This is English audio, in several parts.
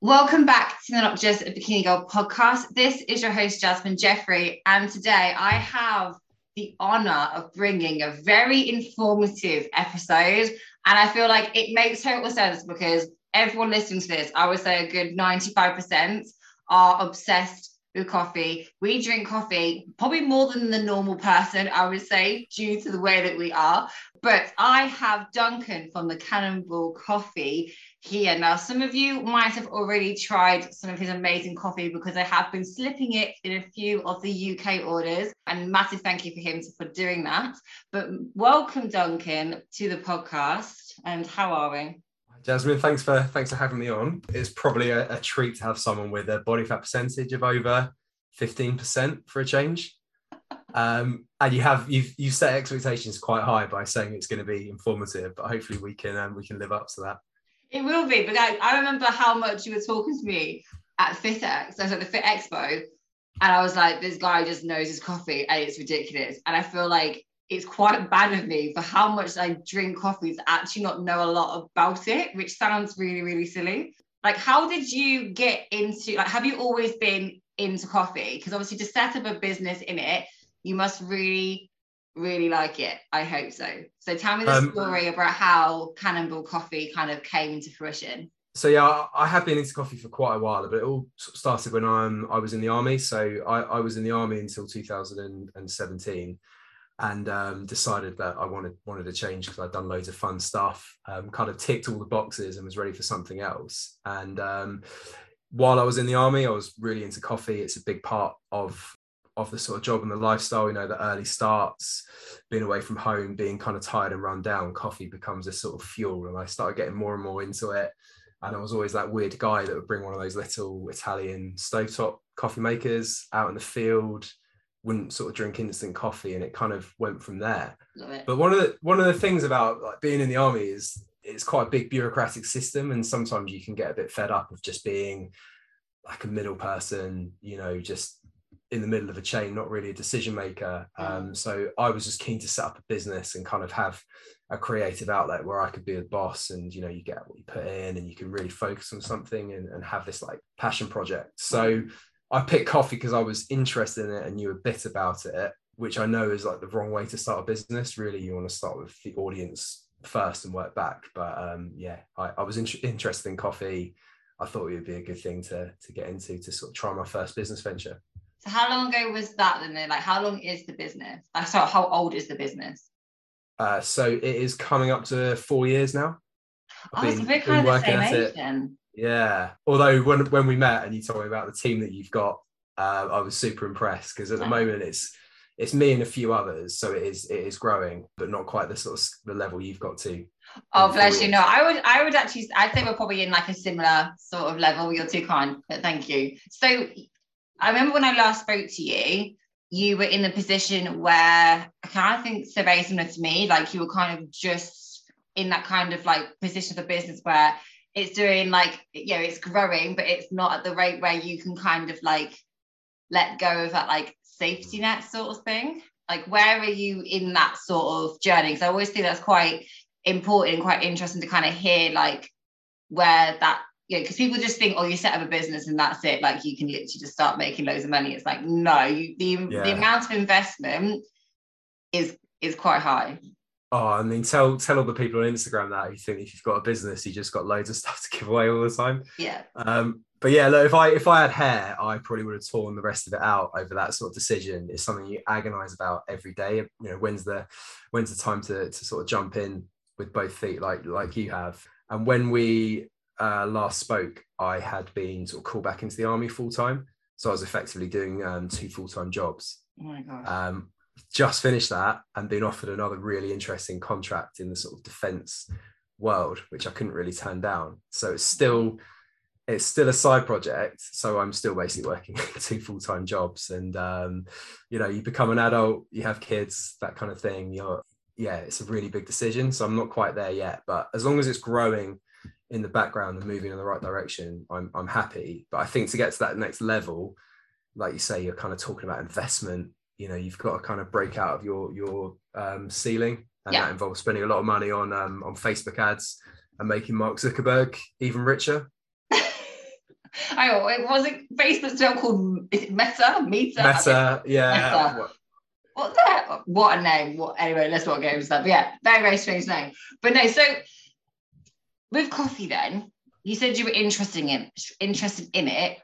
Welcome back to the Not Just a Bikini Girl podcast. This is your host, Jasmine Jeffrey, and today I have the honor of bringing a very informative episode. And I feel like it makes total sense because everyone listening to this, I would say a good 95% are obsessed with coffee. We drink coffee probably more than the normal person, I would say, due to the way that we are. But I have Duncan from the Cannonball Coffee here. Now, some of you might have already tried some of his amazing coffee because I have been slipping it in a few of the UK orders. And massive thank you for him for doing that. But welcome, Duncan, to the podcast. And how are we? Jasmine, thanks for thanks for having me on. It's probably a, a treat to have someone with a body fat percentage of over 15% for a change. Um, and you have you've you set expectations quite high by saying it's going to be informative, but hopefully we can um, we can live up to that. It will be, but I, I remember how much you were talking to me at FitX. I was at the Fit Expo, and I was like, this guy just knows his coffee, and it's ridiculous. And I feel like it's quite bad of me for how much I drink coffee to actually not know a lot about it, which sounds really, really silly. Like, how did you get into like have you always been into coffee? Because obviously to set up a business in it, you must really really like it. I hope so. So tell me the um, story about how Cannonball Coffee kind of came into fruition. So yeah, I have been into coffee for quite a while, but it all started when I'm I was in the army. So I, I was in the army until 2017, and um, decided that I wanted wanted to change because I'd done loads of fun stuff, um, kind of ticked all the boxes, and was ready for something else. And um, while I was in the army, I was really into coffee. It's a big part of of the sort of job and the lifestyle, you know, the early starts, being away from home, being kind of tired and run down, coffee becomes a sort of fuel. And I started getting more and more into it. And I was always that weird guy that would bring one of those little Italian stovetop coffee makers out in the field, wouldn't sort of drink instant coffee, and it kind of went from there. But one of the one of the things about like being in the army is it's quite a big bureaucratic system, and sometimes you can get a bit fed up of just being like a middle person, you know, just in the middle of a chain, not really a decision maker. Um, so I was just keen to set up a business and kind of have a creative outlet where I could be a boss and you know you get what you put in and you can really focus on something and, and have this like passion project. So I picked coffee because I was interested in it and knew a bit about it, which I know is like the wrong way to start a business. Really, you want to start with the audience first and work back. But um, yeah, I, I was in- interested in coffee. I thought it would be a good thing to to get into to sort of try my first business venture. So how long ago was that then? Like how long is the business? Uh, so how old is the business? Uh, so it is coming up to four years now. I've oh, been, so we're kind of the same age then. Yeah. Although when when we met and you told me about the team that you've got, uh, I was super impressed because at the moment it's it's me and a few others, so it is it is growing, but not quite the sort of the level you've got to. Oh, bless you. No, I would I would actually I'd say we're probably in like a similar sort of level. You're too kind, but thank you. So I remember when I last spoke to you, you were in the position where I kind of think so very similar to me, like you were kind of just in that kind of like position for business where it's doing like you know it's growing, but it's not at the rate where you can kind of like let go of that like safety net sort of thing. Like where are you in that sort of journey? Because I always think that's quite important and quite interesting to kind of hear like where that yeah, because people just think, oh, you set up a business and that's it. Like you can literally just start making loads of money. It's like no, you, the yeah. the amount of investment is is quite high. Oh, I mean, tell tell all the people on Instagram that you think if you've got a business, you just got loads of stuff to give away all the time. Yeah. Um, but yeah, look, if I if I had hair, I probably would have torn the rest of it out over that sort of decision. It's something you agonize about every day. You know, when's the when's the time to to sort of jump in with both feet, like like you have. And when we uh, last spoke, I had been sort of called back into the army full time. So I was effectively doing um, two full time jobs. Oh my god! Um, just finished that and been offered another really interesting contract in the sort of defence world, which I couldn't really turn down. So it's still it's still a side project. So I'm still basically working two full time jobs, and um, you know, you become an adult, you have kids, that kind of thing. You're yeah, it's a really big decision. So I'm not quite there yet, but as long as it's growing in the background and moving in the right direction, I'm I'm happy. But I think to get to that next level, like you say, you're kind of talking about investment. You know, you've got to kind of break out of your your um, ceiling, and yeah. that involves spending a lot of money on um, on Facebook ads and making Mark Zuckerberg even richer. Oh, it wasn't Facebook's now called is it Meta? Meta? Meta, yeah. Meta. What the heck? What a name. What anyway, let's not get into that. But yeah, very, very strange name. But no, so with coffee then, you said you were interested in interested in it.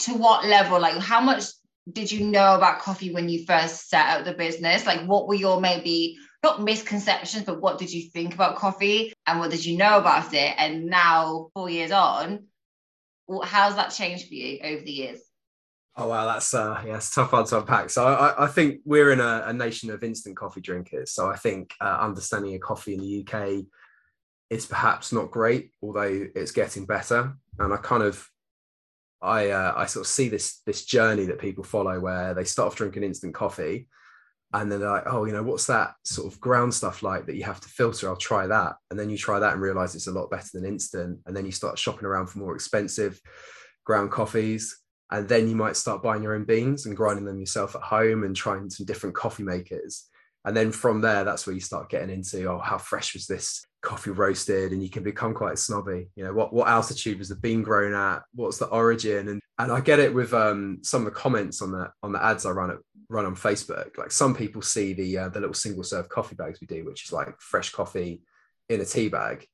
To what level? Like how much did you know about coffee when you first set up the business? Like what were your maybe not misconceptions, but what did you think about coffee and what did you know about it? And now, four years on, how's that changed for you over the years? Oh wow, that's uh yeah, it's tough one to unpack. So I, I think we're in a, a, nation of instant coffee drinkers. So I think uh, understanding a coffee in the UK is perhaps not great, although it's getting better. And I kind of I uh, I sort of see this this journey that people follow where they start off drinking instant coffee and then they're like, oh, you know, what's that sort of ground stuff like that you have to filter? I'll try that. And then you try that and realize it's a lot better than instant. And then you start shopping around for more expensive ground coffees. And then you might start buying your own beans and grinding them yourself at home and trying some different coffee makers. And then from there, that's where you start getting into, oh, how fresh was this coffee roasted? And you can become quite snobby. You know, what, what altitude was the bean grown at? What's the origin? And and I get it with um, some of the comments on the on the ads I run at run on Facebook. Like some people see the uh, the little single serve coffee bags we do, which is like fresh coffee in a tea bag,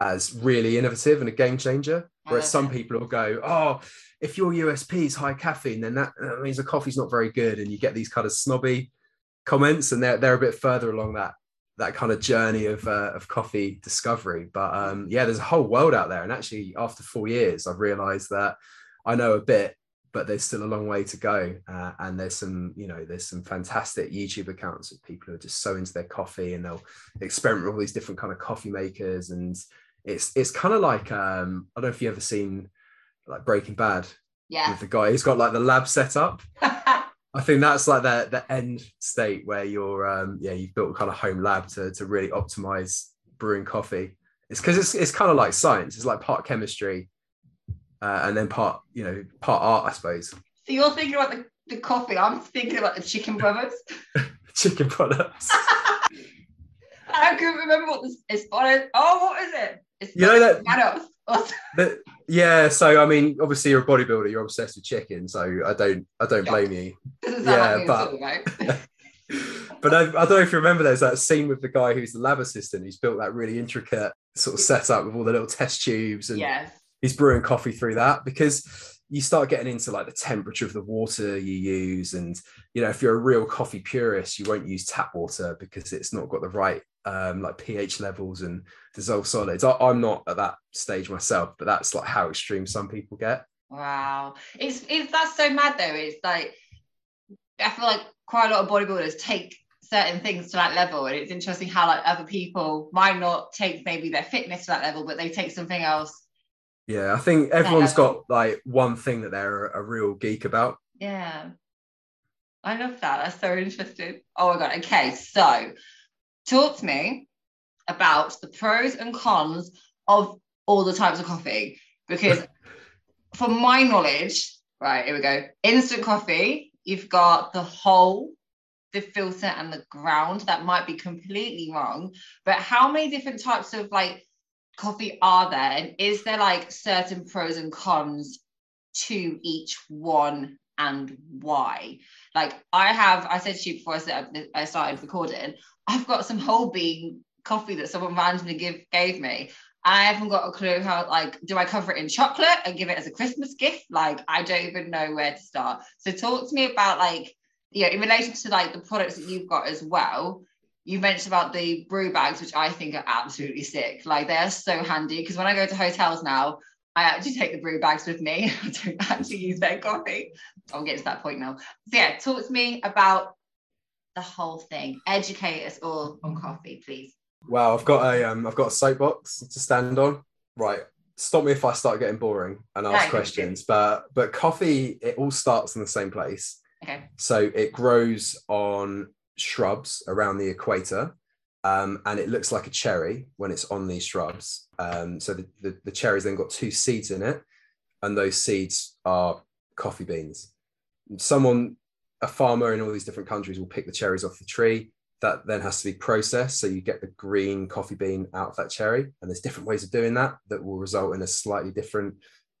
as really innovative and a game changer. Whereas some people will go, oh, if your USP is high caffeine, then that, that means the coffee's not very good, and you get these kind of snobby comments, and they're they're a bit further along that that kind of journey of uh, of coffee discovery. But um, yeah, there's a whole world out there, and actually, after four years, I've realised that I know a bit, but there's still a long way to go. Uh, and there's some, you know, there's some fantastic YouTube accounts of people who are just so into their coffee and they'll experiment with all these different kind of coffee makers. And it's it's kind of like um, I don't know if you ever seen like Breaking Bad. Yeah. With the guy who's got like the lab set up. I think that's like the the end state where you're um yeah, you've built a kind of home lab to to really optimize brewing coffee. It's because it's it's kind of like science. It's like part chemistry, uh, and then part you know part art, I suppose. So you're thinking about the, the coffee. I'm thinking about the chicken brothers. chicken products. I can't remember what this is. Oh, what is it? It's you know that. that yeah, so I mean, obviously you're a bodybuilder. You're obsessed with chicken, so I don't, I don't blame you. yeah, but. but I, I, don't know if you remember there's that scene with the guy who's the lab assistant who's built that really intricate sort of setup with all the little test tubes and yes he's brewing coffee through that because you start getting into like the temperature of the water you use and you know if you're a real coffee purist you won't use tap water because it's not got the right um, like ph levels and dissolved solids I, i'm not at that stage myself but that's like how extreme some people get wow it's, it's that's so mad though it's like i feel like quite a lot of bodybuilders take certain things to that level and it's interesting how like other people might not take maybe their fitness to that level but they take something else yeah, I think everyone's got like one thing that they're a, real geek about. Yeah. I love that. That's so interesting. Oh my god. Okay, so talk to me about the pros and cons of all the types of coffee because from my knowledge, right, here we go. Instant coffee, you've got the whole, the filter and the ground. That might be completely wrong, but how many different types of like coffee are there and is there like certain pros and cons to each one and why like i have i said to you before i said i started recording i've got some whole bean coffee that someone randomly give gave me I haven't got a clue how, like, do I cover it in chocolate and give it as a Christmas gift? Like, I don't even know where to start. So, talk to me about, like, you know, in relation to like the products that you've got as well you mentioned about the brew bags, which I think are absolutely sick. Like they are so handy because when I go to hotels now, I actually take the brew bags with me. I don't actually use their coffee. I'll get to that point now. So yeah, talk to me about the whole thing. Educate us all on coffee, please. Well, I've got a um, I've got a soapbox to stand on. Right. Stop me if I start getting boring and ask questions. But but coffee, it all starts in the same place. Okay. So it grows on shrubs around the equator. Um, and it looks like a cherry when it's on these shrubs. Um, so the, the, the cherry's then got two seeds in it, and those seeds are coffee beans. Someone, a farmer in all these different countries, will pick the cherries off the tree. That then has to be processed, so you get the green coffee bean out of that cherry. And there's different ways of doing that that will result in a slightly different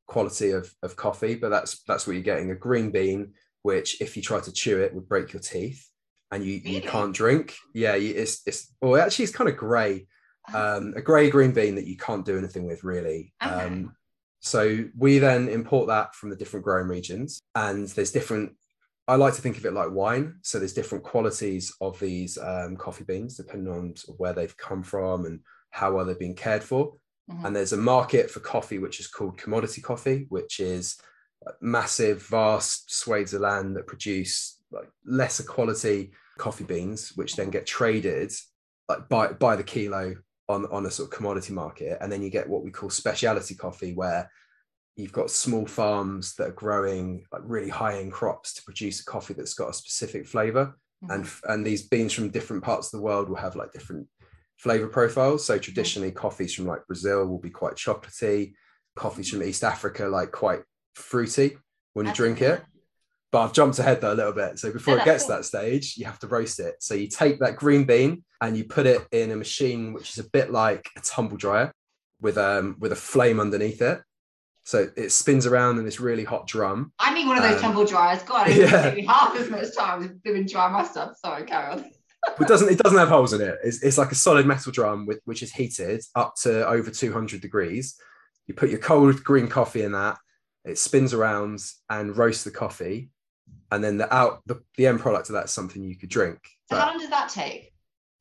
quality of, of coffee, but that's that's what you're getting. A green bean, which if you try to chew it would break your teeth and you, Really? you can't drink. Yeah, you, it's it's well actually it's kind of grey. Oh. Um, a grey green bean that you can't do anything with really. Okay. Um, so we then import that from the different growing regions, and there's different. I like to think of it like wine. So there's different qualities of these um, coffee beans depending on sort of where they've come from and how well they've been cared for. Mhm. And there's a market for coffee which is called commodity coffee, which is massive, vast swathes of land that produce like lesser quality coffee beans, which then get traded like by by the kilo on on a sort of commodity market. And then you get what we call specialty coffee, where you've got small farms that are growing like really high end crops to produce a coffee that's got a specific flavor and mm-hmm. and these beans from different parts of the world will have like different flavor profiles. So mm-hmm. traditionally coffees from like brazil will be quite chocolatey coffees from mm-hmm. east africa like quite fruity when you That's drink it. but i've jumped ahead though a little bit. So before it gets to that stage you have to roast it. So you take that green bean and you put it in a machine which is a bit like a tumble dryer with um with a flame underneath it so it spins around in this really hot drum I need one of those Um, tumble dryers. God, it yeah. takes me half as much time doing dry my stuff. Sorry, carry on. it doesn't it doesn't have holes in it it's, it's like a solid metal drum with, which is heated up to over 200 degrees you put your cold green coffee in that it spins around and roasts the coffee and then the out the, the end product of that is something you could drink So But- how long does that take?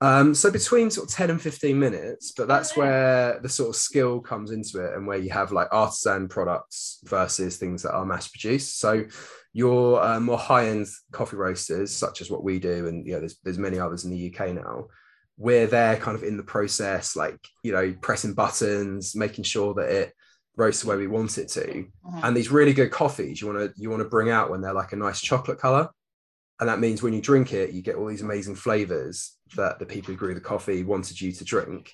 Um, so between sort of 10 and 15 minutes but that's where the sort of skill comes into it and where you have like artisan products versus things that are mass produced. So your uh, more high-end coffee roasters such as what we do and you know there's, there's many others in the uk now we're there kind of in the process like you know pressing buttons making sure that it roasts the way we want it to. Mhm. and these really good coffees you want to you want to bring out when they're like a nice chocolate color and that means when you drink it you get all these amazing flavors that the people who grew the coffee wanted you to drink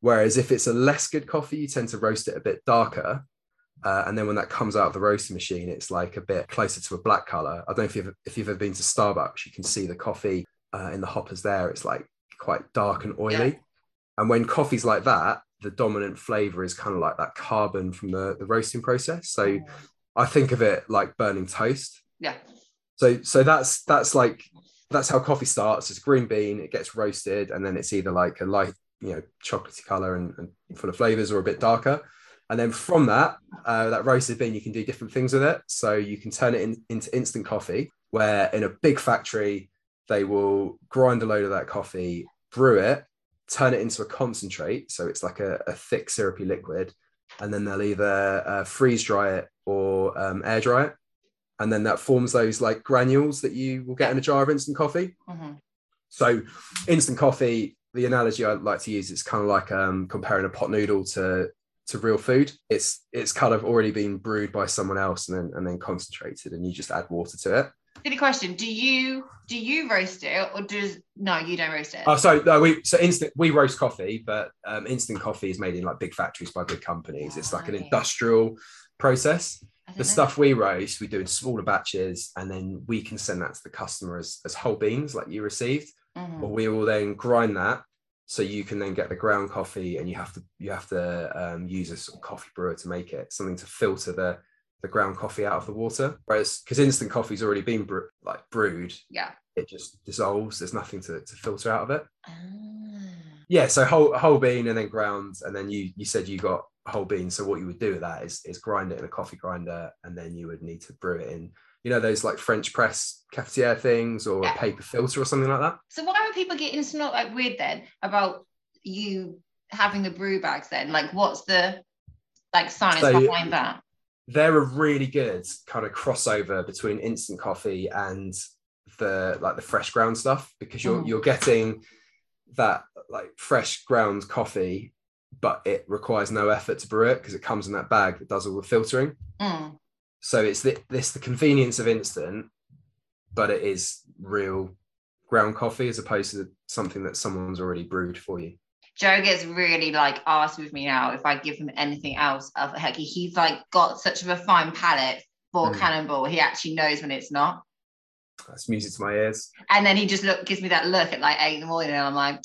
whereas if it's a less good coffee you tend to roast it a bit darker uh, and then when that comes out of the roasting machine it's like a bit closer to a black color i don't know if you've, if you've ever been to starbucks you can see the coffee uh, in the hoppers there it's like quite dark and oily Yeah. and when coffee's like that the dominant flavor is kind of like that carbon from the, the roasting process so Mhm. I think of it like burning toast. Yeah. So so that's that's like that's how coffee starts. It's a green bean, it gets roasted, and then it's either like a light, you know, chocolatey color and, and full of flavors, or a bit darker. And then from that, uh, that roasted bean, you can do different things with it. So you can turn it in, into instant coffee, where in a big factory they will grind a load of that coffee, brew it, turn it into a concentrate. So it's like a, a thick syrupy liquid, and then they'll either uh, freeze dry it or um, air dry it, and then that forms those like granules that you will get in a jar of instant coffee. Mhm. So, instant coffee, the analogy I like to use is kind of like um, comparing a pot noodle to to real food. It's it's kind of already been brewed by someone else and then and then concentrated, and you just add water to it. Silly question. Do you do you roast it or does no? You don't roast it. Oh, so no, we so instant we roast coffee, but um, instant coffee is made in like big factories by big companies. It's like an industrial process. The know. stuff we roast we do in smaller batches and then we can send that to the customer as, as whole beans like you received Mhm. but we will then grind that so you can then get the ground coffee and you have to you have to um, use a sort of coffee brewer to make it something to filter the the ground coffee out of the water whereas because instant coffee's already been bre- like brewed Yeah. it just dissolves there's nothing to, to filter out of it Ah. Yeah so whole whole bean and then ground and then you you said you got whole bean so what you would do with that is is grind it in a coffee grinder and then you would need to brew it in you know those like french press cafetiere things or Yeah. a paper filter or something like that So why would people get it's not like weird then about you having the brew bags then? Like what's the like science So- behind that? they're a really good kind of crossover between instant coffee and the like the fresh ground stuff because you're Mm. you're getting that like fresh ground coffee but it requires no effort to brew it because it comes in that bag that does all the filtering Mm. So it's the this the convenience of instant, but it is real ground coffee as opposed to something that someone's already brewed for you. Joe gets really like asked with me now if I give him anything else. Of heck, he's like got such of a fine palate for Mm. Cannonball. He actually knows when it's not. That's music to my ears. And then he just look gives me that look at like eight in the morning, and I'm like,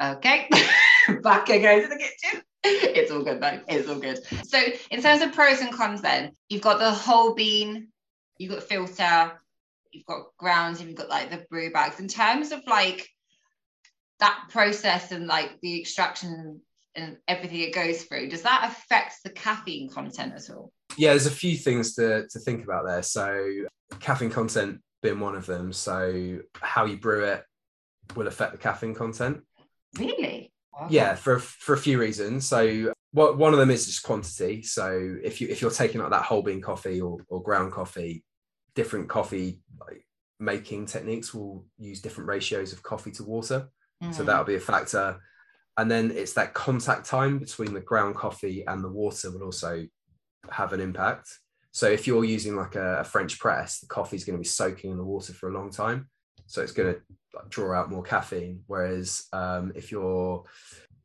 okay, back I go to the kitchen. it's all good though. It's all good. So in terms of pros and cons, then you've got the whole bean, you've got filter, you've got grounds, and you've got like the brew bags. In terms of like that process and like the extraction and everything it goes through, does that affect the caffeine content at all? Yeah, there's a few things to, to think about there. So caffeine content being one of them. So how you brew it will affect the caffeine content. Really? Yeah, for for a few reasons. So what one of them is just quantity. So if you if you're taking like that whole bean coffee or, or ground coffee, different coffee like making techniques will use different ratios of coffee to water. Mm. So that'll be a factor. And then it's that contact time between the ground coffee and the water will also have an impact. So if you're using like a, a French press, the coffee is going to be soaking in the water for a long time. So it's going to like, draw out more caffeine. Whereas um, if you're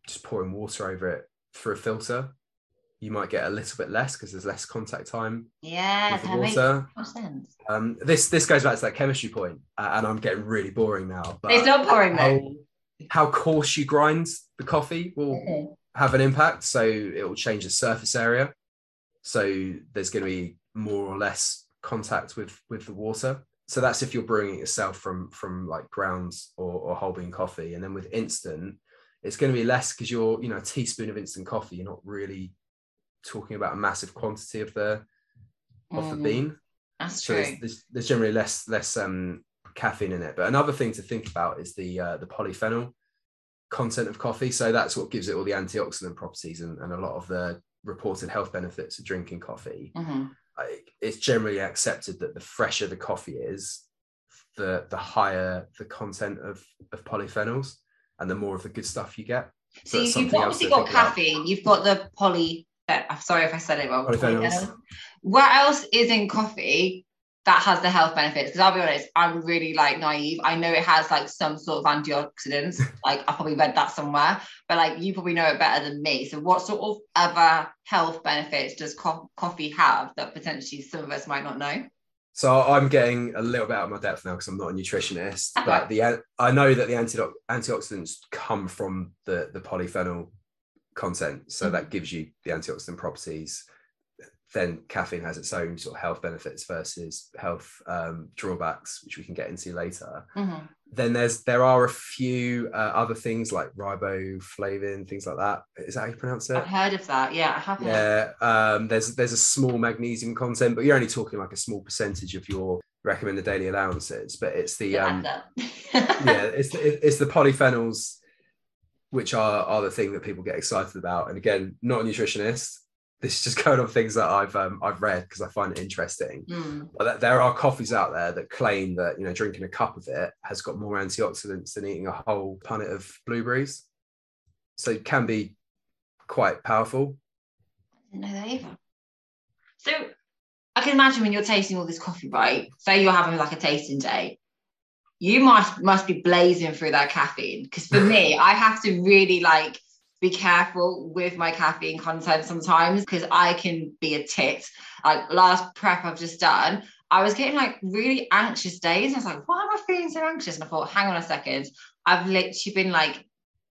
just pouring water over it through a filter, you might get a little bit less because there's less contact time. Yeah, the water. makes sense. Um, this this goes back to that chemistry point, uh, and I'm getting really boring now. But it's not boring how, how coarse you grind the coffee will mm-hmm. have an impact. So it will change the surface area. So there's going to be more or less contact with with the water. So that's if you're brewing it yourself from from like grounds or, or whole bean coffee. And then with instant it's going to be less because you're you know a teaspoon of instant coffee. You're not really talking about a massive quantity of the of mm, the bean. That's so true. there's, there's, there's, generally less less um caffeine in it. But another thing to think about is the uh, the polyphenol content of coffee. So that's what gives it all the antioxidant properties and, and a lot of the reported health benefits of drinking coffee. Mm-hmm it's generally accepted that the fresher the coffee is, the the higher the content of of polyphenols, and the more of the good stuff you get. So, so you've obviously got caffeine. About. You've got the poly. I'm sorry if I said it wrong. Polyphenols. What else is in coffee that has the health benefits because I'll be honest, I'm really like naive. I know it has like some sort of antioxidants. like I probably read that somewhere, but like you probably know it better than me. So what sort of other health benefits does co- coffee have that potentially some of us might not know? So I'm getting a little bit out of my depth now because I'm not a nutritionist, but the I know that the anti- antioxidants come from the the polyphenol content, so mm-hmm. that gives you the antioxidant properties then caffeine has its own sort of health benefits versus health um, drawbacks, which we can get into later. Mm-hmm. Then there's there are a few uh, other things like riboflavin, things like that. Is that how you pronounce it? I've heard of that. Yeah, I have. Yeah, um, there's there's a small magnesium content, but you're only talking like a small percentage of your recommended daily allowances. But it's the um, yeah, it's the, it's the polyphenols which are are the thing that people get excited about. And again, not a nutritionist, this is just going on things that I've um, I've read because I find it interesting. Mm. But there are coffees out there that claim that you know drinking a cup of it has got more antioxidants than eating a whole punnet of blueberries. So it can be quite powerful. I didn't know that either. So I can imagine when you're tasting all this coffee, right? Say you're having like a tasting day, you must must be blazing through that caffeine. Because for me, I have to really like be careful with my caffeine content sometimes because I can be a tit. Like last prep I've just done, I was getting like really anxious days. I was like, why am I feeling so anxious? And I thought, hang on a second, I've literally been like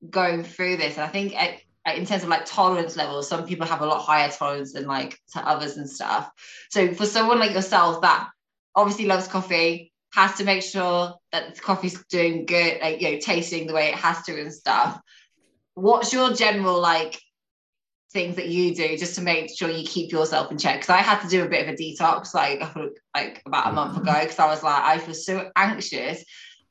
going through this. And I think at, in terms of like tolerance levels, some people have a lot higher tolerance than like to others and stuff. So for someone like yourself that obviously loves coffee, has to make sure that the coffee's doing good, like you know, tasting the way it has to and stuff what's your general like things that you do just to make sure you keep yourself in check? Because i had to do a bit of a detox like like about a month ago because i was like i was so anxious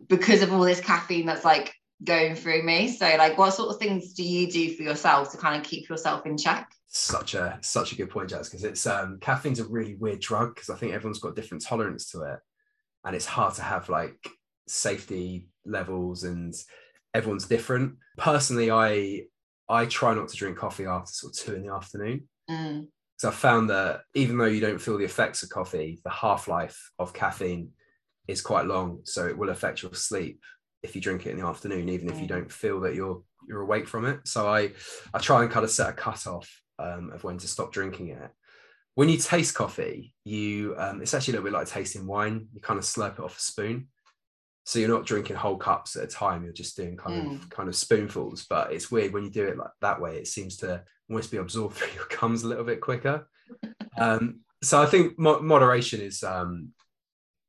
because of all this caffeine that's like going through me. So like what sort of things do you do for yourself to kind of keep yourself in check? Such a such a good point jazz because it's um caffeine's a really weird drug because i think everyone's got different tolerance to it and it's hard to have like safety levels and everyone's different. Personally, I I try not to drink coffee after sort of two in the afternoon. Mm. So I found that even though you don't feel the effects of coffee, the half life of caffeine is quite long, so it will affect your sleep if you drink it in the afternoon, even mm. if you mm. don't feel that you're you're awake from it. So I I try and kind of set a cutoff um, of when to stop drinking it. When you taste coffee, you um, it's actually a little bit like tasting wine. You kind of slurp it off a spoon. So you're not drinking whole cups at a time you're just doing kind mm. of kind of spoonfuls but it's weird when you do it like that way it seems to almost be absorbed through your gums a little bit quicker. Um, so i think mo- moderation is um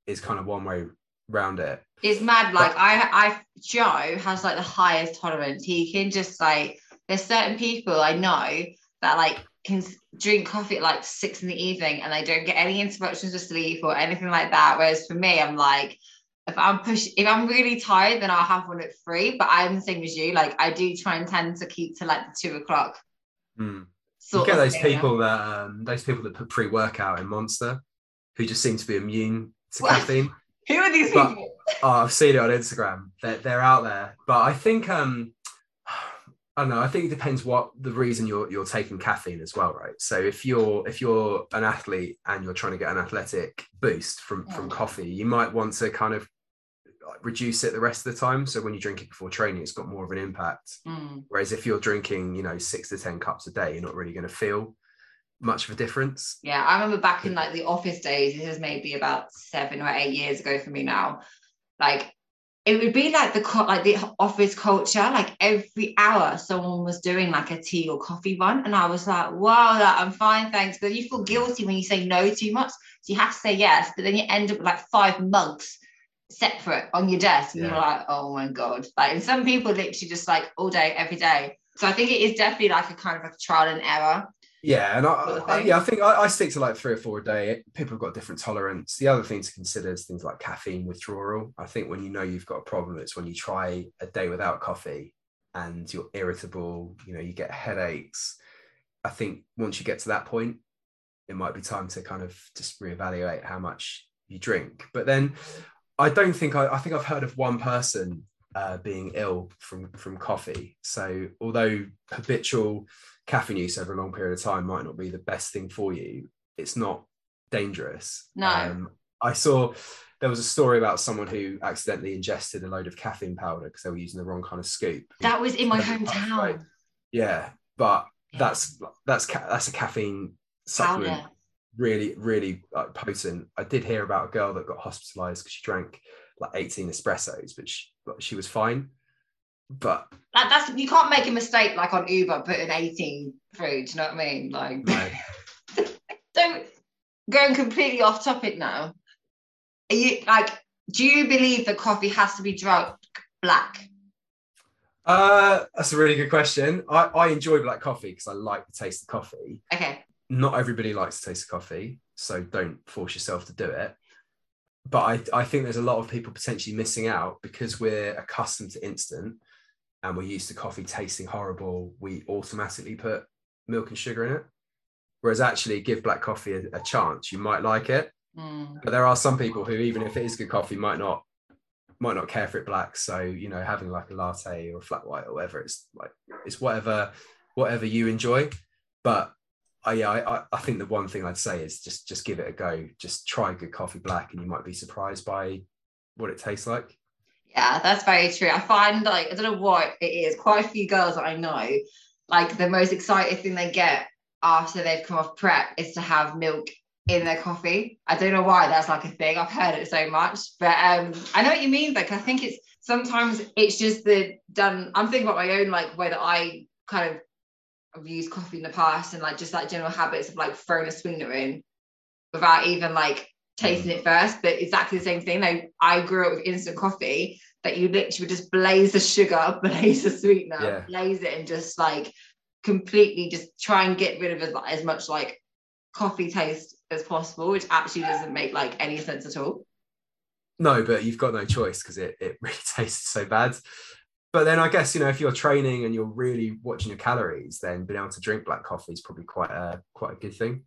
is kind of one way round it. It's mad like but, i i joe has like the highest tolerance. He can just like there's certain people i know that like can drink coffee at like six in the evening and they don't get any interruptions to sleep or anything like that. Whereas for me i'm like if I'm push if I'm really tired, then I'll have one at three. But I'm the same as you. Like I do try and tend to keep to like the two o'clock. Mm. You get those people that um, those people that put pre workout in Monster, who just seem to be immune to what? caffeine. who are these but, people? oh, I've seen it on Instagram. They're they're out there. But I think um I don't know. I think it depends what the reason you're you're taking caffeine as well, right? So if you're if you're an athlete and you're trying to get an athletic boost from yeah. from coffee, you might want to kind of reduce it the rest of the time. So when you drink it before training, it's got more of an impact. Mm. Whereas if you're drinking, you know, six to ten cups a day, you're not really going to feel much of a difference. Yeah, I remember back in like the office days. This is maybe about seven or eight years ago for me now. Like it would be like the co- like the office culture like every hour someone was doing like a tea or coffee run and i was like wow that i'm fine thanks but you feel guilty when you say no too much so you have to say yes but then you end up with like five mugs separate on your desk and yeah. you're like oh my god like and some people literally just like all day every day so i think it is definitely like a kind of a trial and error yeah, and I, I, yeah, I think I, I, stick to like three or four a day. People have got different tolerance. The other thing to consider is things like caffeine withdrawal. I think when you know you've got a problem, it's when you try a day without coffee and you're irritable. You know, you get headaches. I think once you get to that point, it might be time to kind of just reevaluate how much you drink. But then, I don't think I, I think I've heard of one person uh, being ill from from coffee. So although habitual caffeine use over a long period of time might not be the best thing for you, it's not dangerous. No. Um, I saw there was a story about someone who accidentally ingested a load of caffeine powder because they were using the wrong kind of scoop. That was in my hometown. Yeah, but yeah. that's that's that's a caffeine supplement. Powder. Really, really like, potent. I did hear about a girl that got hospitalized because she drank like 18 espressos, but she, she was fine but that, that's you can't make a mistake like on Uber putting 18 through. Do you know what I mean? Like, no. don't going completely off topic now. Are you like? Do you believe that coffee has to be drunk black? Uh, that's a really good question. I, I enjoy black coffee because I like the taste of coffee. Okay. Not everybody likes to taste of coffee, so don't force yourself to do it. But I, I think there's a lot of people potentially missing out because we're accustomed to instant and we're used to coffee tasting horrible, we automatically put milk and sugar in it. Whereas actually, give black coffee a, a chance, you might like it. Mm. But there are some people who, even if it is good coffee, might not might not care for it black. So you know, having like a latte or a flat white or whatever, it's like it's whatever whatever you enjoy. But I, yeah, I, I think the one thing I'd say is just just give it a go. Just try good coffee black, and you might be surprised by what it tastes like. Yeah, that's very true. I find like I don't know what it is. Quite a few girls I know, like the most exciting thing they get after they've come off prep is to have milk in their coffee. I don't know why that's like a thing. I've heard it so much, but um, I know what you mean. Like I think it's sometimes it's just the done. I'm thinking about my own like way that I kind of have used coffee in the past and like just like general habits of like throwing a sweetener in without even like tasting mm. it first, but exactly the same thing. Like I grew up with instant coffee that you literally would just blaze the sugar, blaze the sweetener, yeah. blaze it, and just like completely just try and get rid of as, as much like coffee taste as possible, which actually doesn't make like any sense at all. No, but you've got no choice because it, it really tastes so bad. But then I guess, you know, if you're training and you're really watching your calories, then being able to drink black coffee is probably quite a quite a good thing.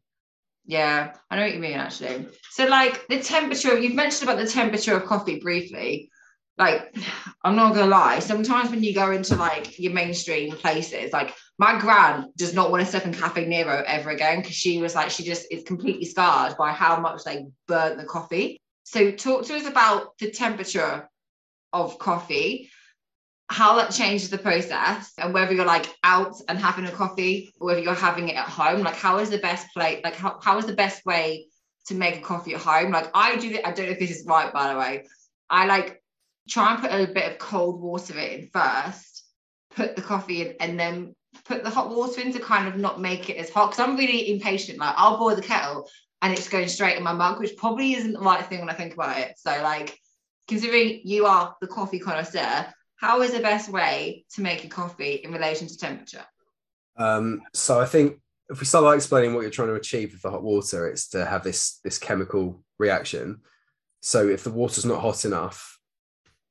Yeah, I know what you mean actually. So like the temperature, you've mentioned about the temperature of coffee briefly. Like, I'm not gonna lie, sometimes when you go into like your mainstream places, like my gran does not want to step in Caffè Nero ever again because she was like, she just is completely scarred by how much they burnt the coffee. So talk to us about the temperature of coffee how that changes the process and whether you're like out and having a coffee or whether you're having it at home like how is the best plate like how, how is the best way to make a coffee at home like i do i don't know if this is right by the way i like try and put a bit of cold water in first, put the coffee in, and then put the hot water in to kind of not make it as hot. Because I'm really impatient. Like I'll boil the kettle and it's going straight in my mug, which probably isn't the right thing when I think about it. So like considering you are the coffee connoisseur, how is the best way to make a coffee in relation to temperature? Um, so I think if we start by explaining what you're trying to achieve with the hot water, it's to have this this chemical reaction. So if the water's not hot enough,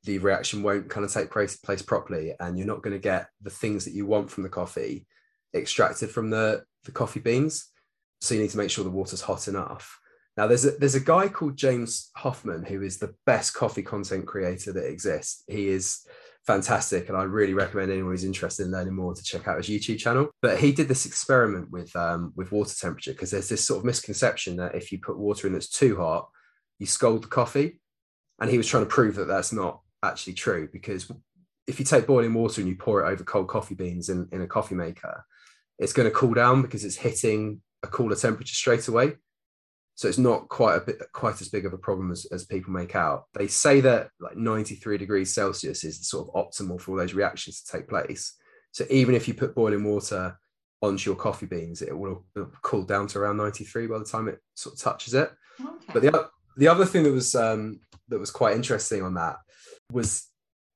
the reaction won't kind of take place, place properly, and you're not going to get the things that you want from the coffee extracted from the the coffee beans. So you need to make sure the water's hot enough. Now there's a there's a guy called James Hoffmann who is the best coffee content creator that exists. He is fantastic, and I really recommend anyone who's interested in learning more to check out his YouTube channel. But he did this experiment with um, with water temperature because there's this sort of misconception that if you put water in that's too hot, you scald the coffee, and he was trying to prove that that's not actually true because if you take boiling water and you pour it over cold coffee beans in, in a coffee maker, it's going to cool down because it's hitting a cooler temperature straight away. So it's not quite a bit quite as big of a problem as, as people make out. They say that like 93 degrees Celsius is sort of optimal for all those reactions to take place. So even if you put boiling water onto your coffee beans, it will, cool down to around 93 by the time it sort of touches it. Okay. But the the other thing that was um, that was quite interesting on that was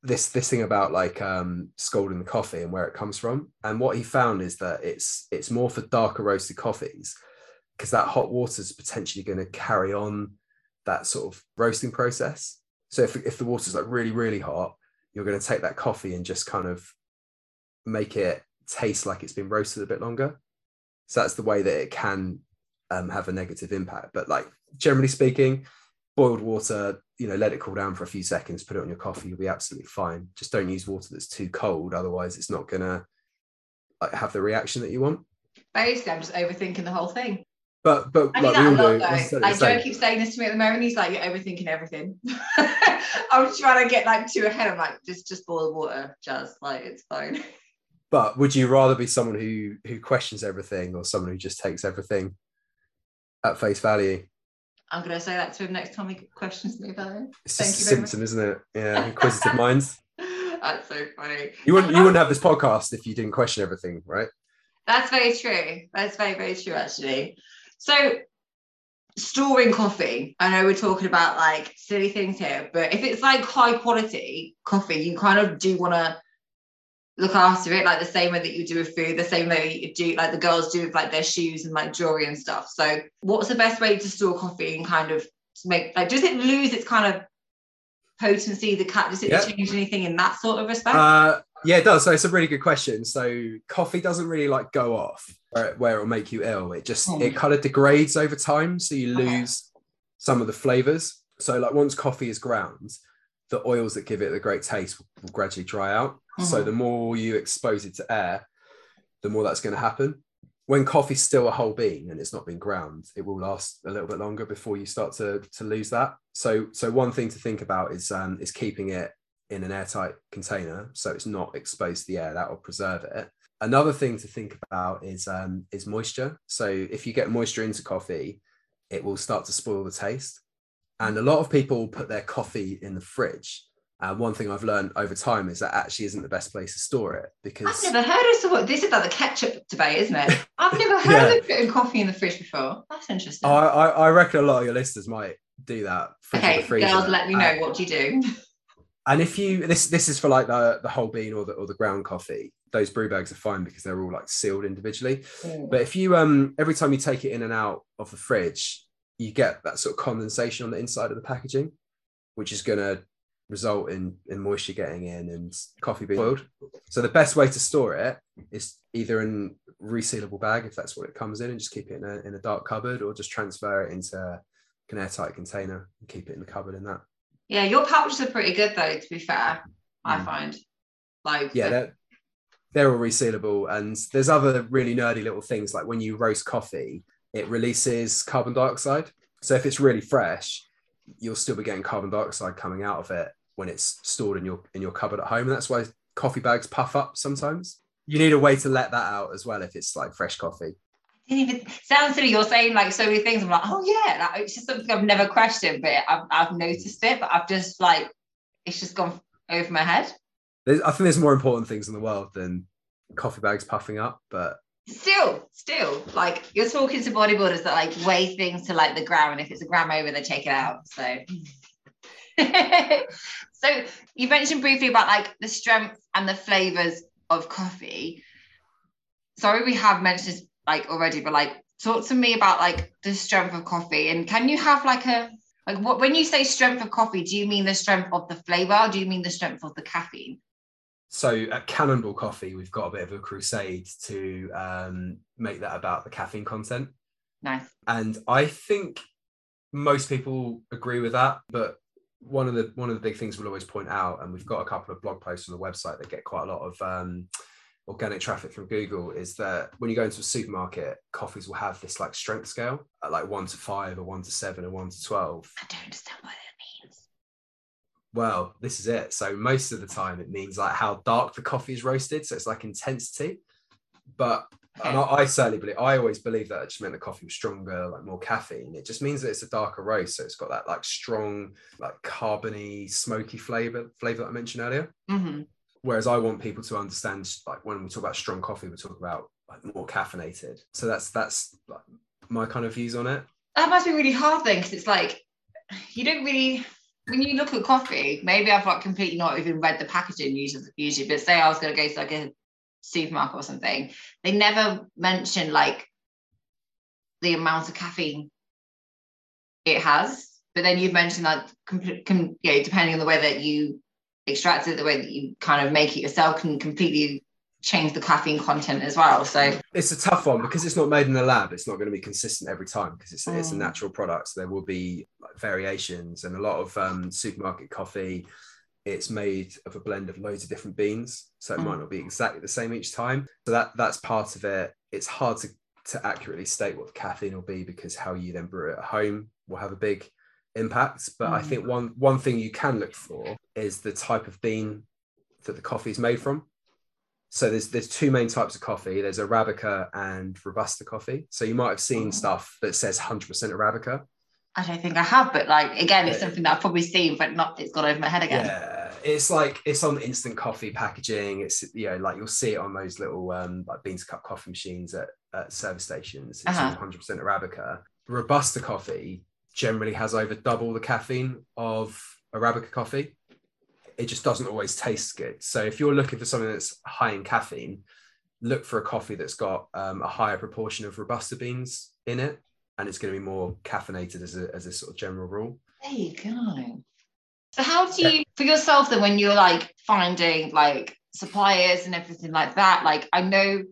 this this thing about like um, scalding the coffee and where it comes from. And what he found is that it's it's more for darker roasted coffees because that hot water is potentially going to carry on that sort of roasting process. So if, if the water's like really, really hot, you're going to take that coffee and just kind of make it taste like it's been roasted a bit longer. So that's the way that it can um, have a negative impact. But like generally speaking, boiled water, you know, let it cool down for a few seconds, put it on your coffee, you'll be absolutely fine. Just don't use water that's too cold, otherwise it's not gonna like have the reaction that you want. Basically, I'm just overthinking the whole thing. But but I like we all do. I don't keep saying this to me at the moment. He's like, you're overthinking everything. I'm trying to get like too ahead. I'm like, just just boil water, just like it's fine. But would you rather be someone who who questions everything or someone who just takes everything at face value? I'm gonna say that to him next time he questions me about it. It's Thank just a symptom, isn't it? Yeah, inquisitive minds. That's so funny. You wouldn't you wouldn't have this podcast if you didn't question everything, right? That's very true. That's very, very true actually. So storing coffee, I know we're talking about like silly things here, but if it's like high quality coffee, you kind of do want to look after it like the same way that you do with food, the same way you do like the girls do with like their shoes and like jewelry and stuff. So what's the best way to store coffee and kind of make like does it lose its kind of potency, the cat does it yep. change anything in that sort of respect? Uh, yeah, it does. So it's a really good question. So coffee doesn't really like go off where, where it'll make you ill. It just mm. it kind of degrades over time, so you lose okay. some of the flavors. So like once coffee is ground, the oils that give it the great taste will, will gradually dry out. Mm-hmm. So the more you expose it to air, the more that's going to happen. When coffee's still a whole bean and it's not been ground, it will last a little bit longer before you start to to lose that. So so one thing to think about is um, is keeping it in an airtight container so it's not exposed to the air that will preserve it another thing to think about is um, is moisture so if you get moisture into coffee it will start to spoil the taste and a lot of people put their coffee in the fridge and one thing I've learned over time is that actually isn't the best place to store it because I've never heard of someone. This is like the ketchup debate, isn't it? I've never heard yeah. of putting coffee in the fridge before. That's interesting. I, I, I reckon a lot of your listeners might do that. Okay, girls, let me know. what do you do? And if you this this is for like the the whole bean or the or the ground coffee, those brew bags are fine because they're all like sealed individually. Mm. But if you um every time you take it in and out of the fridge, you get that sort of condensation on the inside of the packaging, which is gonna result in in moisture getting in and coffee being boiled. So the best way to store it is either in a resealable bag if that's what it comes in and just keep it in a, in a dark cupboard or just transfer it into an airtight container and keep it in the cupboard in that. Yeah, your pouches are pretty good though, to be fair. I mm. find. Like yeah, they're, they're all resealable. And there's other really nerdy little things like when you roast coffee, it releases carbon dioxide. So if it's really fresh, you'll still be getting carbon dioxide coming out of it when it's stored in your in your cupboard at home. And that's why coffee bags puff up sometimes. You need a way to let that out as well if it's like fresh coffee even sound silly. You're saying like so many things. I'm like, oh yeah, like, it's just something I've never questioned, but I've, I've noticed it. But I've just like it's just gone over my head. There's, I think there's more important things in the world than coffee bags puffing up, but Still, still, like you're talking to bodybuilders that like weigh things to like the gram, and if it's a gram over, they take it out. So, so you mentioned briefly about like the strength and the flavors of coffee. Sorry, we have mentioned this like already, but like talk to me about like the strength of coffee, and can you have like a like what when you say strength of coffee, do you mean the strength of the flavor? Or do you mean the strength of the caffeine? so at Cannonball Coffee, we've got a bit of a crusade to um, make that about the caffeine content. Nice. And I think most people agree with that. But one of the one of the big things we'll always point out, and we've got a couple of blog posts on the website that get quite a lot of um, organic traffic from Google, is that when you go into a supermarket, coffees will have this like strength scale, at like one to five, or one to seven, or one to twelve. I don't understand what that means. Well, this is it. So most of the time, it means like how dark the coffee is roasted. So it's like intensity. But and I, I certainly believe I always believe that it just meant the coffee was stronger, like more caffeine. It just means that it's a darker roast, so it's got that like strong, like carbony, smoky flavor flavor that I mentioned earlier. Mhm. Whereas I want people to understand, like when we talk about strong coffee, we talk about like more caffeinated. So that's that's like my kind of views on it. That must be really hard then, because it's like you don't really when you look at coffee. Maybe I've like completely not even read the packaging usually. Usually, but say I was going to go to like a supermarket or something, they never mention like the amount of caffeine it has. But then you've mentioned that, com- com- you know, depending on the way that you extract it, the way that you kind of make it yourself can completely change the caffeine content as well. So It's a tough one because it's not made in the lab. It's not going to be consistent every time because it's, it's a Mm. natural product. So there will be like, variations and a lot of um, supermarket coffee. It's made of a blend of loads of different beans, so it Mm. might not be exactly the same each time. So that that's part of it. It's hard to to accurately state what the caffeine will be because how you then brew it at home will have a big impact. But I Mm. think one one thing you can look for is the type of bean that the coffee is made from. So there's there's two main types of coffee. There's Arabica and Robusta coffee. So you might have seen Oh. stuff that says 100% Arabica. I don't think I have, but like again, it's something that I've probably seen, but not it's gone over my head again. Yeah, it's like it's on instant coffee packaging. It's you know like you'll see it on those little um, like bean to cup coffee machines at, at service stations. It's Uh-huh. 100% Arabica. Robusta coffee generally has over double the caffeine of Arabica coffee. It just doesn't always taste good. So if you're looking for something that's high in caffeine, look for a coffee that's got um, a higher proportion of Robusta beans in it, and it's going to be more caffeinated as a, as a sort of general rule. There you go. So how do you for yourself then when you're like finding like suppliers and everything like that? Like I know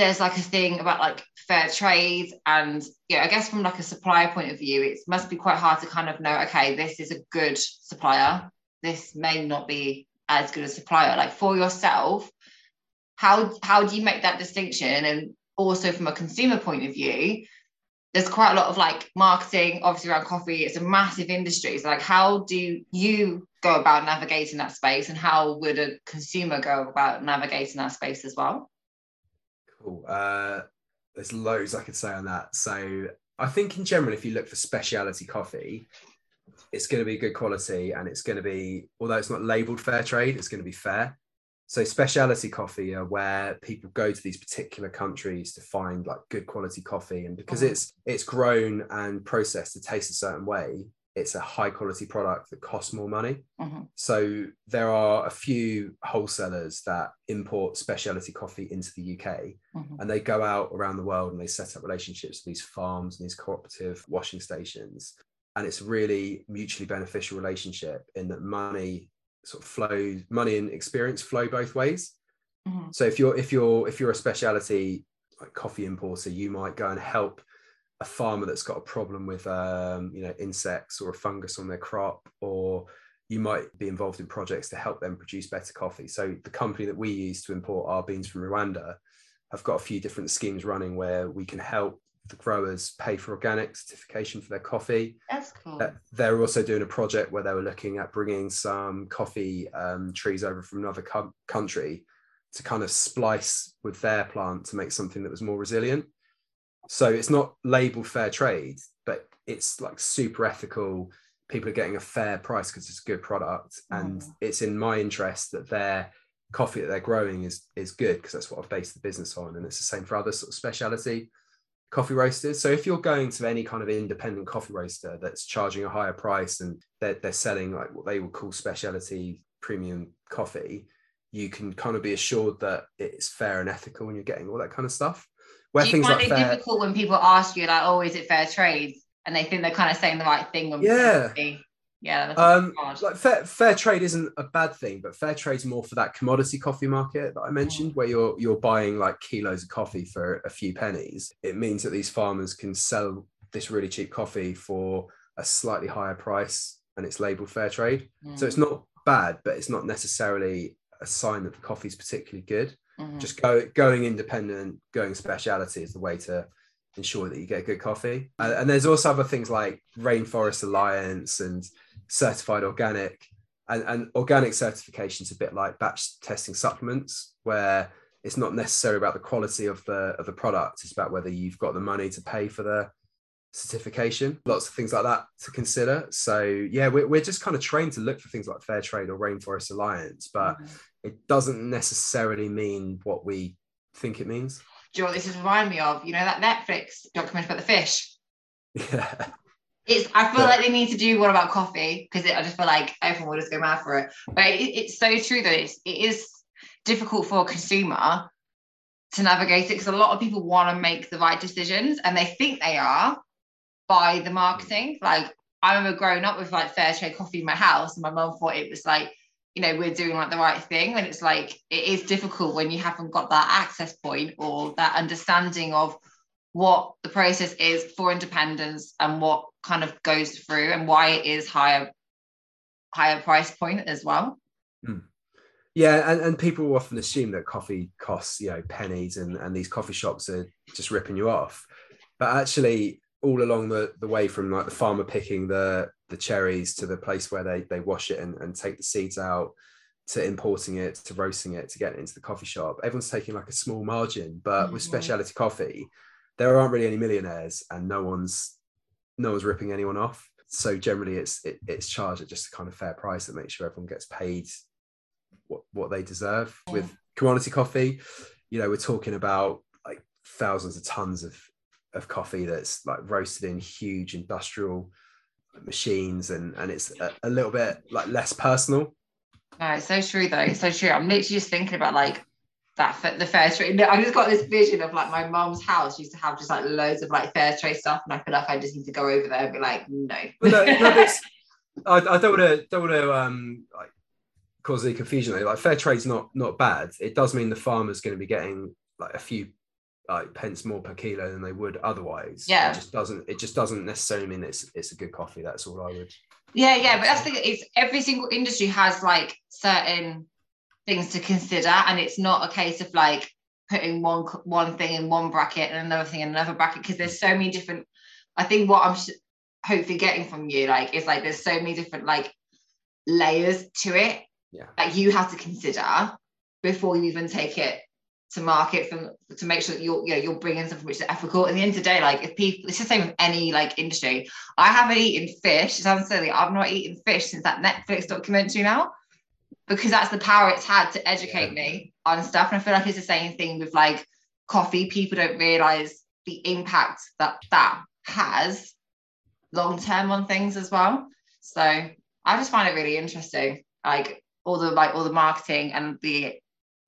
there's like a thing about like fair trade and yeah, I guess from like a supplier point of view, it must be quite hard to kind of know, okay, this is a good supplier. This may not be as good a supplier. Like for yourself, how how do you make that distinction? And also from a consumer point of view, there's quite a lot of like marketing obviously around coffee it's a massive industry so like how do you go about navigating that space and how would a consumer go about navigating that space as well Cool. Uh, there's loads I could say on that. So I think in general, if you look for specialty coffee, it's going to be good quality and it's going to be, although it's not labeled fair trade, it's going to be fair. So specialty coffee are where people go to these particular countries to find like good quality coffee, and because Mhm. it's it's grown and processed to taste a certain way, it's a high quality product that costs more money. Mhm. So there are a few wholesalers that import specialty coffee into the UK Mhm. and they go out around the world and they set up relationships with these farms and these cooperative washing stations. And it's really mutually beneficial relationship in that money sort of flows, money and experience flow both ways. Mhm. So if you're if you're if you're a specialty like coffee importer, you might go and help a farmer that's got a problem with um, you know insects or a fungus on their crop, or you might be involved in projects to help them produce better coffee. So the company that we use to import our beans from Rwanda have got a few different schemes running where we can help the growers pay for organic certification for their coffee. that's cool They're also doing a project where they were looking at bringing some coffee um, trees over from another co- country to kind of splice with their plant to make something that was more resilient. So it's not labeled fair trade, but it's like super ethical. People are getting a fair price because it's a good product. And Mm. it's in my interest that their coffee that they're growing is is good because that's what I've based the business on and it's the same for other sort of specialty coffee roasters. So if you're going to any kind of independent coffee roaster that's charging a higher price and they're, they're selling like what they would call specialty premium coffee you can kind of be assured that it's fair and ethical when you're getting all that kind of stuff where you things find like it fair difficult when people ask you like, "Oh, is it fair trade?" and they think they're kind of saying the right thing when Yeah. yeah, Um, like fair, fair trade isn't a bad thing, but fair trade's more for that commodity coffee market that I mentioned, where you're you're buying like kilos of coffee for a few pennies. It means that these farmers can sell this really cheap coffee for a slightly higher price, and it's labeled fair trade. So it's not bad, but it's not necessarily a sign that the coffee's particularly good. Mhm. Just go going independent, going speciality is the way to ensure that you get good coffee. Uh, and there's also other things like Rainforest Alliance and certified organic. And, and organic certification's a bit like batch testing supplements, where it's not necessarily about the quality of the of the product. It's about whether you've got the money to pay for the certification. Lots of things like that to consider. So yeah, we're, we're just kind of trained to look for things like fair trade or Rainforest Alliance, but Mhm. It doesn't necessarily mean what we think it means. Do you know what this has remind me of? You know that Netflix documentary about the fish. Yeah. It's. I feel Yeah. like they need to do one about coffee because I just feel like everyone will just go mad for it. But it, it's so true that it's it is difficult for a consumer to navigate it because a lot of people want to make the right decisions and they think they are by the marketing. Like I remember growing up with like fair trade coffee in my house, and my mum thought it was like you know we're doing like the right thing and it's like it is difficult when you haven't got that access point or that understanding of what the process is for independence and what kind of goes through and why it is higher higher price point as well hmm. Yeah, and, and people often assume that coffee costs, you know, pennies and, and these coffee shops are just ripping you off. But actually all along the, the way from like the farmer picking the the cherries to the place where they they wash it and, and take the seeds out to importing it to roasting it to get it into the coffee shop, everyone's taking like a small margin. But with Mhm. specialty coffee, there aren't really any millionaires and no one's no one's ripping anyone off. So generally it's it, it's charged at just a kind of fair price that makes sure everyone gets paid what, what they deserve. Yeah. With commodity coffee, you know, we're talking about like thousands of tons of of coffee that's like roasted in huge industrial machines and and it's a, a little bit like less personal. no it's so true though it's so true i'm literally just thinking about like that the fair trade i just got this vision of like my mom's house used to have just like loads of like fair trade stuff and i feel like i just need to go over there and be like no But no, no, I, I don't want to don't want to um like cause any confusion though. Like fair trade's not not bad. It does mean the farmer's going to be getting like a few like pence more per kilo than they would otherwise. Yeah. It just doesn't it just doesn't necessarily mean it's it's a good coffee. That's all I would Yeah, yeah, but that's the thing. It's every single industry has like certain things to consider, and it's not a case of like putting one one thing in one bracket and another thing in another bracket because there's so many different. I think what I'm sh- hopefully getting from you like is like there's so many different like layers to it Yeah. that you have to consider before you even take it to market from to make sure that you're you know you're bringing something which is ethical. At the end of the day, like if people, it's the same with any like industry. I haven't eaten fish. It sounds silly. I've not eaten fish since that Netflix documentary now, because that's the power it's had to educate Yeah. me on stuff. And I feel like it's the same thing with like coffee. People don't realize the impact that that has long term on things as well. So I just find it really interesting, like all the like all the marketing and the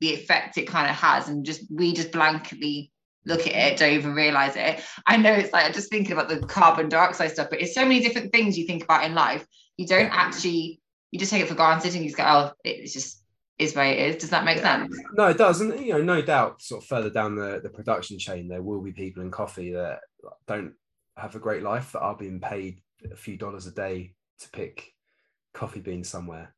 the effect it kind of has, and just we just blankly look at it, don't even realize it. I know it's like I'm just thinking about the carbon dioxide stuff, but it's so many different things you think about in life. You don't actually you just take it for granted and you just go, oh, it's just is where it is. Does that make Yeah. sense? No, it does, and you know, no doubt, sort of further down the, the production chain, there will be people in coffee that don't have a great life that are being paid a few dollars a day to pick coffee beans somewhere.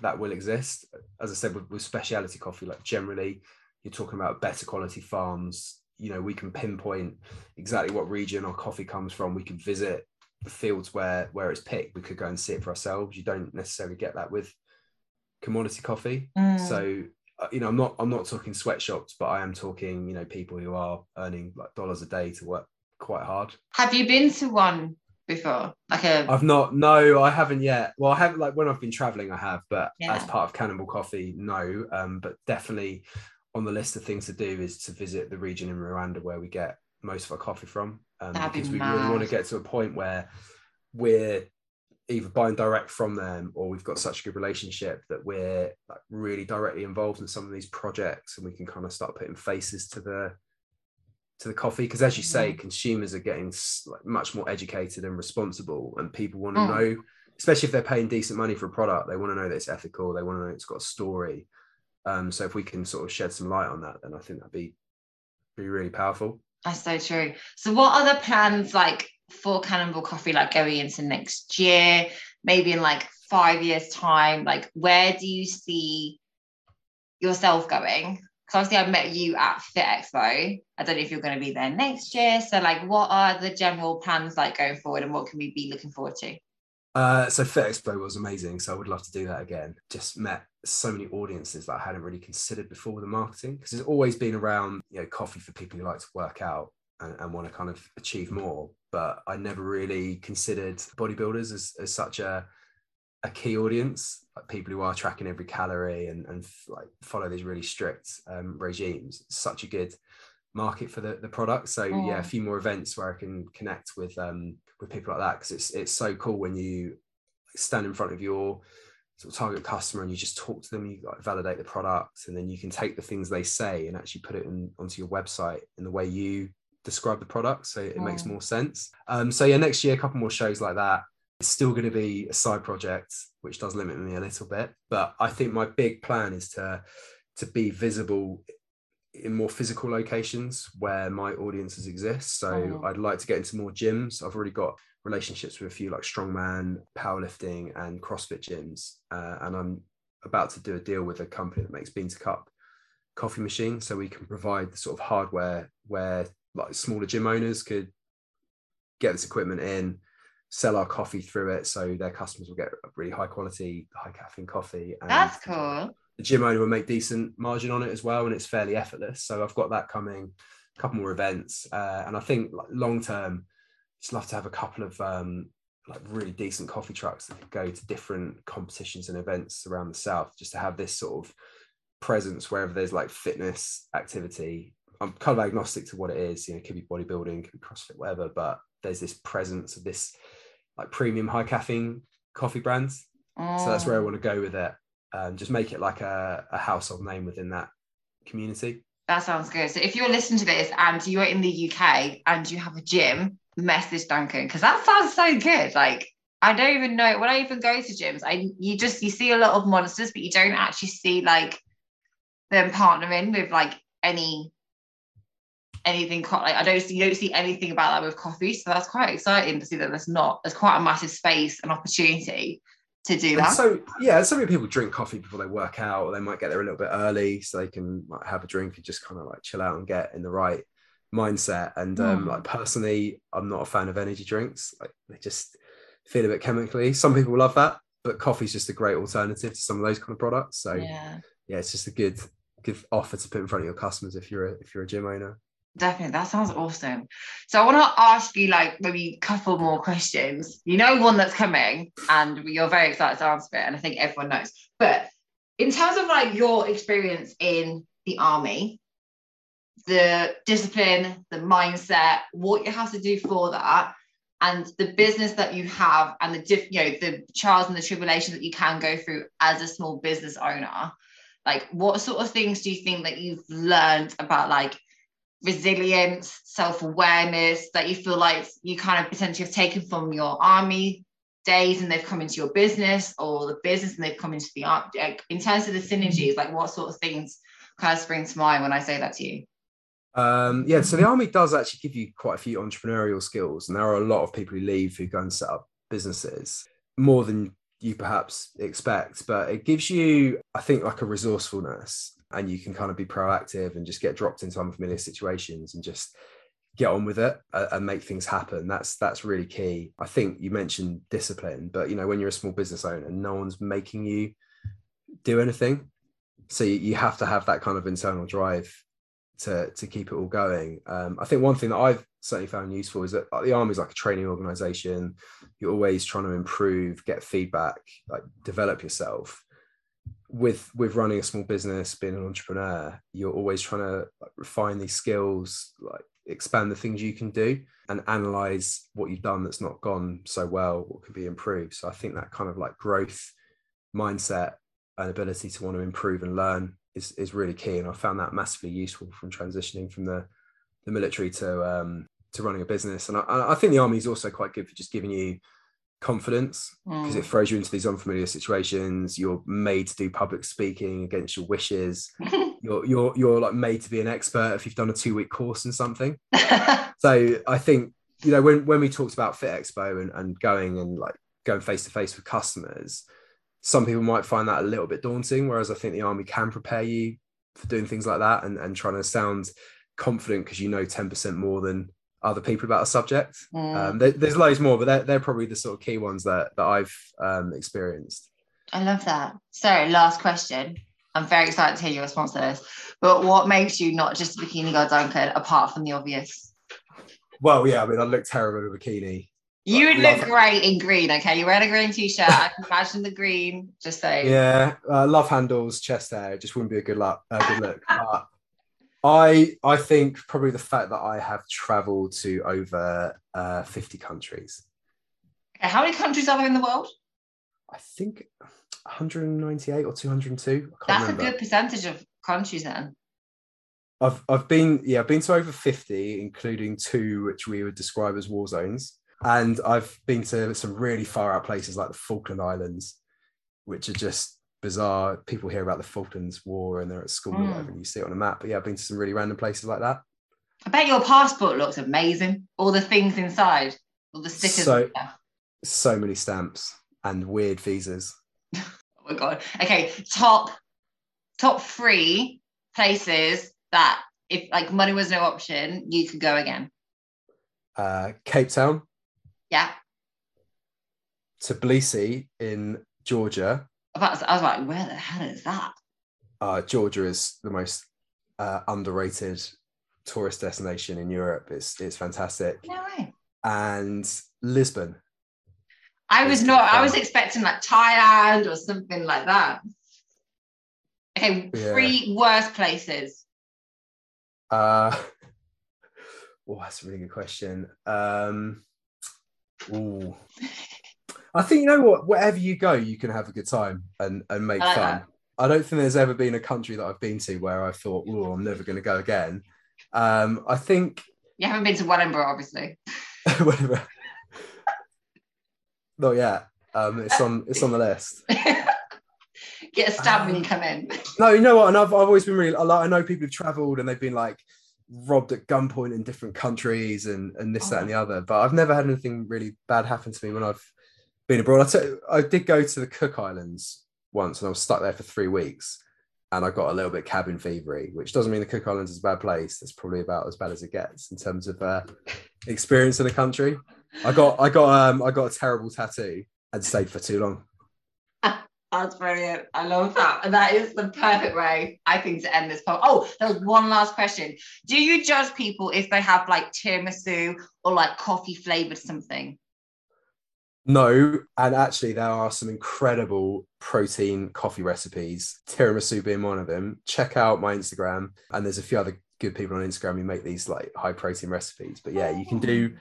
That will exist. As I said, with, with specialty coffee, like generally, you're talking about better quality farms. You know, we can pinpoint exactly what region our coffee comes from. We can visit the fields where where it's picked. We could go and see it for ourselves. You don't necessarily get that with commodity coffee. Mm. So uh, you know, I'm not I'm not talking sweatshops, but I am talking you know people who are earning like dollars a day to work quite hard. Have you been to one before? Like a I've not. No, I haven't yet. Well, I haven't. Like when I've been traveling, I have, but Yeah. as part of Cannonball Coffee, no. Um, but definitely on the list of things to do is to visit the region in Rwanda where we get most of our coffee from, um, That'd be because we really want to get to a point where we're either buying direct from them or we've got such a good relationship that we're like really directly involved in some of these projects and we can kind of start putting faces to the to the coffee because as you say consumers are getting like much more educated and responsible and people want to Mm. know especially if they're paying decent money for a product they want to know that it's ethical they want to know it's got a story um, so if we can sort of shed some light on that then i think that'd be be really powerful That's so true. So, what other plans like for Cannonball Coffee, like going into next year, maybe in like five years' time? Like, where do you see yourself going? Obviously, I met you at Fit Expo. I don't know if you're going to be there next year. So, like, what are the general plans like going forward, and what can we be looking forward to? Uh, so Fit Expo was amazing. So I would love to do that again. Just met so many audiences that I hadn't really considered before with the marketing because it's always been around, you know, coffee for people who like to work out and, and want to kind of achieve more. But I never really considered bodybuilders as, as such a a key audience, like people who are tracking every calorie and, and f- like follow these really strict um, regimes. Such a good market for the, the product. So yeah, a Mm. few more events where I can connect with um with people like that because it's it's so cool when you stand in front of your sort of target customer and you just talk to them, you like validate the product, and then you can take the things they say and actually put it in, onto your website in the way you describe the product. So it makes more sense. Um, so yeah, next year a couple more shows like that. It's still going to be a side project, which does limit me a little bit. But I think my big plan is to to be visible in more physical locations where my audiences exist. So Mhm. I'd like to get into more gyms. I've already got relationships with a few like strongman, powerlifting, and CrossFit gyms, uh, and I'm about to do a deal with a company that makes bean to cup coffee machine, so we can provide the sort of hardware where like smaller gym owners could get this equipment in, sell our coffee through it, so their customers will get really high quality, high caffeine coffee. And That's cool. the gym owner will make decent margin on it as well, and it's fairly effortless. So I've got that coming, a couple more events, uh, and I think long term, just love to have a couple of um, like really decent coffee trucks that could go to different competitions and events around the south, just to have this sort of presence wherever there's like fitness activity. I'm kind of agnostic to what it is. You know, it could be bodybuilding, could be CrossFit, whatever. But there's this presence of this like premium high caffeine coffee brands. So that's where I Mm. want to go with it. Um, just make it like a, a household name within that community. That sounds good. So if you're listening to this and you're in the UK and you have a gym, message Duncan because that sounds so good. Like I don't even know when I even go to gyms, I you just you see a lot of monsters, but you don't actually see like them partnering with like any anything like I don't see you don't see anything about that with coffee. So that's quite exciting to see that there's not there's quite a massive space and opportunity to do And that. so yeah, so many people drink coffee before they work out, or they might get there a little bit early so they can like, have a drink and just kind of like chill out and get in the right mindset. And um, Mm. like personally, I'm not a fan of energy drinks. Like they just feel a bit chemically. Some people love that, but coffee's just a great alternative to some of those kind of products. So yeah, yeah. it's just a good good offer to put in front of your customers if you're a, if you're a gym owner. Definitely, that sounds awesome. So I want to ask you like maybe a couple more questions. You know one that's coming, and you're very excited to answer it, and I think everyone knows. But in terms of like your experience in the army, the discipline, the mindset, what you have to do for that, and the business that you have, and the diff, you know, the trials and the tribulations that you can go through as a small business owner. Like, what sort of things do you think that you've learned about like resilience, self awareness that you feel like you kind of potentially have taken from your army days and they've come into your business or the business and they've come into the art? Like, in terms of the synergies, like what sort of things kind of spring to mind when I say that to you? Um, yeah, so the army does actually give you quite a few entrepreneurial skills, and there are a lot of people who leave who go and set up businesses more than you perhaps expect. But it gives you, I think, like a resourcefulness, and you can kind of be proactive and just get dropped into unfamiliar situations and just get on with it uh, and make things happen. That's that's really key. I think you mentioned discipline, but you know, when you're a small business owner, no one's making you do anything, so you, have to have that kind of internal drive to to keep it all going. Um, I think one thing that I've certainly found useful is that the army is like a training organization. You're always trying to improve, get feedback, like develop yourself. With with running a small business, being an entrepreneur, you're always trying to refine these skills, like expand the things you can do, and analyze what you've done that's not gone so well, what could be improved. So I think that kind of like growth mindset and ability to want to improve and learn is, is really key. And I found that massively useful from transitioning from the, the military to um, to running a business. And I, I think the army is also quite good for just giving you confidence because mm. it throws you into these unfamiliar situations. You're made to do public speaking against your wishes. you're you're you're like made to be an expert if you've done a two week course in something. so I think you know when when we talked about Fit Expo and, and going and like going face to face with customers, some people might find that a little bit daunting, whereas I think the army can prepare you for doing things like that and, and trying to sound confident because you know 10% more than other people about a subject. Mm. Um, there, there's loads more, but they're, they're probably the sort of key ones that, that I've um, experienced. I love that. So, last question. I'm very excited to hear your response to this. But what makes you not just a bikini girl, Duncan, apart from the obvious? Well, yeah, I mean, I look terrible in a bikini. You would look great in green, okay? You're wearing a green t-shirt. I can imagine the green. Just saying. Yeah, uh, love handles, chest hair. It just wouldn't be a good look. Uh, good look. But I I think probably the fact that I have travelled to over uh, 50 countries. Okay, how many countries are there in the world? I think 198 or 202. That's remember. a good percentage of countries then. I've I've been yeah I've been to over 50, including two which we would describe as war zones. And I've been to some really far out places like the Falkland Islands, which are just bizarre. People hear about the Falklands War and they're at school mm. or whatever, and you see it on a map. But yeah, I've been to some really random places like that. I bet your passport looks amazing. All the things inside, all the stickers. So, so many stamps and weird visas. oh my god. Okay, top top three places that if like money was no option, you could go again. Uh, Cape Town. Yeah. Tbilisi in Georgia. I was, I was like, where the hell is that? Uh, Georgia is the most uh, underrated tourist destination in Europe. It's it's fantastic. No way. And Lisbon. I was not. Fun. I was expecting like Thailand or something like that. Okay, yeah. three worst places. Uh, oh, that's a really good question. Um, Ooh. I think you know what. Wherever you go, you can have a good time and and make like fun. That. I don't think there's ever been a country that I've been to where I thought, "Oh, I'm never going to go again." Um, I think you haven't been to Wellingborough, obviously. Not yet. Um, it's on. It's on the list. Get a stab um, when you come in. No, you know what? And I've, I've always been really. I know people who've travelled and they've been like, robbed at gunpoint in different countries and and this oh. that and the other but i've never had anything really bad happen to me when i've been abroad I, t- I did go to the cook islands once and i was stuck there for three weeks and i got a little bit cabin fevery which doesn't mean the cook islands is a bad place it's probably about as bad as it gets in terms of uh, experience in the country i got i got um i got a terrible tattoo and stayed for too long that's brilliant. I love that. And that is the perfect way, I think, to end this poem. Oh, there's one last question. Do you judge people if they have like tiramisu or like coffee flavored something? No, and actually, there are some incredible protein coffee recipes, tiramisu being one of them. Check out my Instagram, and there's a few other good people on Instagram who make these like high protein recipes. But yeah, you can do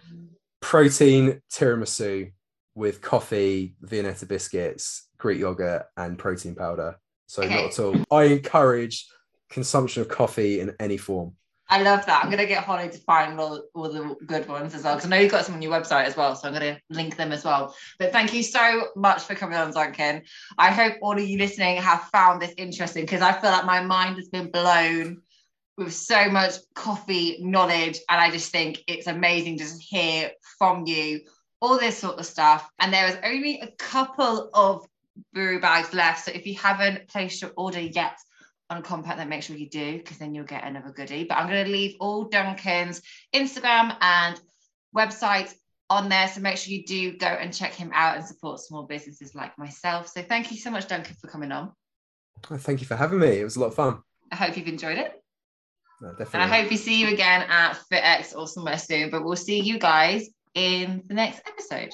protein tiramisu with coffee, Viennetta biscuits, Greek yogurt, and protein powder. So okay. not at all. I encourage consumption of coffee in any form. I love that. I'm gonna get Holly to find all, all the good ones as well. Because I know you've got some on your website as well. So I'm gonna link them as well. But thank you so much for coming on, Duncan. I hope all of you listening have found this interesting because I feel like my mind has been blown with so much coffee knowledge. And I just think it's amazing to just hear from you all this sort of stuff. And there is only a couple of brew bags left. So if you haven't placed your order yet on Compact, then make sure you do, because then you'll get another goodie. But I'm going to leave all Duncan's Instagram and website on there. So make sure you do go and check him out and support small businesses like myself. So thank you so much, Duncan, for coming on. Thank you for having me. It was a lot of fun. I hope you've enjoyed it. no, And definitely. I hope we see you again at Fit Expo or somewhere soon. But we'll see you guys in the next episode.